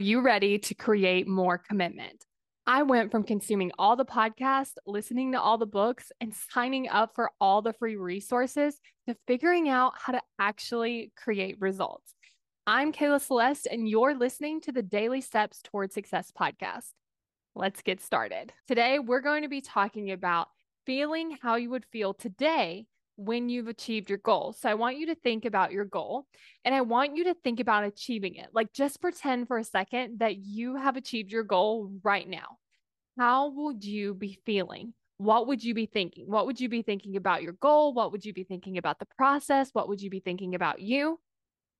you ready to create more commitment? I went from consuming all the podcasts, listening to all the books, and signing up for all the free resources to figuring out how to actually create results. I'm Kayla Celeste, and you're listening to the Daily Steps Toward Success podcast. Let's get started. Today, we're going to be talking about feeling how you would feel today when you've achieved your goal. So I want you to think about your goal and I want you to think about achieving it. Like just pretend for a second that you have achieved your goal right now. How would you be feeling? What would you be thinking? What would you be thinking about your goal? What would you be thinking about the process? What would you be thinking about you?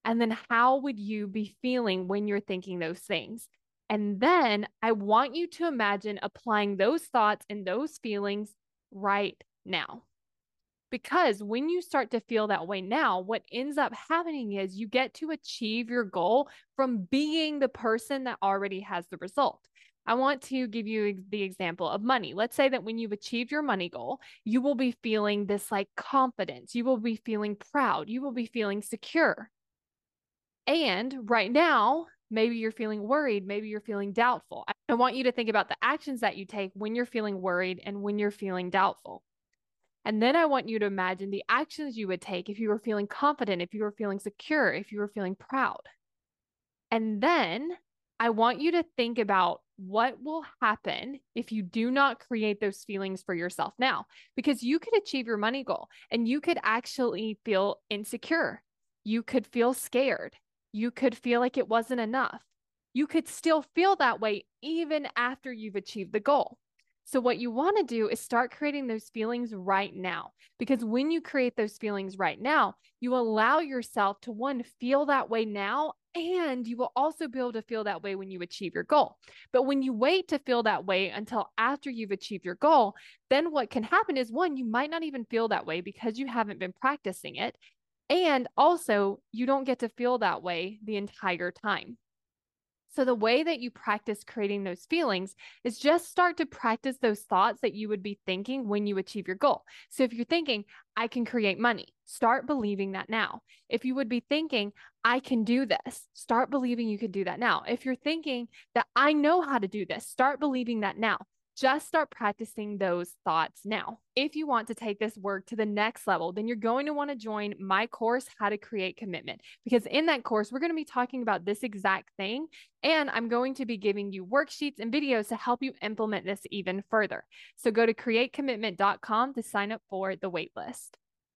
And then how would you be feeling when you're thinking those things? And then I want you to imagine applying those thoughts and those feelings right now. Because when you start to feel that way now, what ends up happening is you get to achieve your goal from being the person that already has the result. I want to give you the example of money. Let's say that when you've achieved your money goal, you will be feeling this like confidence. You will be feeling proud. You will be feeling secure. And right now, maybe you're feeling worried. Maybe you're feeling doubtful. I want you to think about the actions that you take when you're feeling worried and when you're feeling doubtful. And then I want you to imagine the actions you would take if you were feeling confident, if you were feeling secure, if you were feeling proud. And then I want you to think about what will happen if you do not create those feelings for yourself now, because you could achieve your money goal and you could actually feel insecure. You could feel scared. You could feel like it wasn't enough. You could still feel that way even after you've achieved the goal. So, what you want to do is start creating those feelings right now. Because when you create those feelings right now, you allow yourself to one, feel that way now, and you will also be able to feel that way when you achieve your goal. But when you wait to feel that way until after you've achieved your goal, then what can happen is one, you might not even feel that way because you haven't been practicing it. And also, you don't get to feel that way the entire time. So, the way that you practice creating those feelings is just start to practice those thoughts that you would be thinking when you achieve your goal. So, if you're thinking, I can create money, start believing that now. If you would be thinking, I can do this, start believing you could do that now. If you're thinking that I know how to do this, start believing that now just start practicing those thoughts now. If you want to take this work to the next level, then you're going to want to join my course, How to Create Commitment, because in that course, we're going to be talking about this exact thing. And I'm going to be giving you worksheets and videos to help you implement this even further. So go to createcommitment.com to sign up for the waitlist.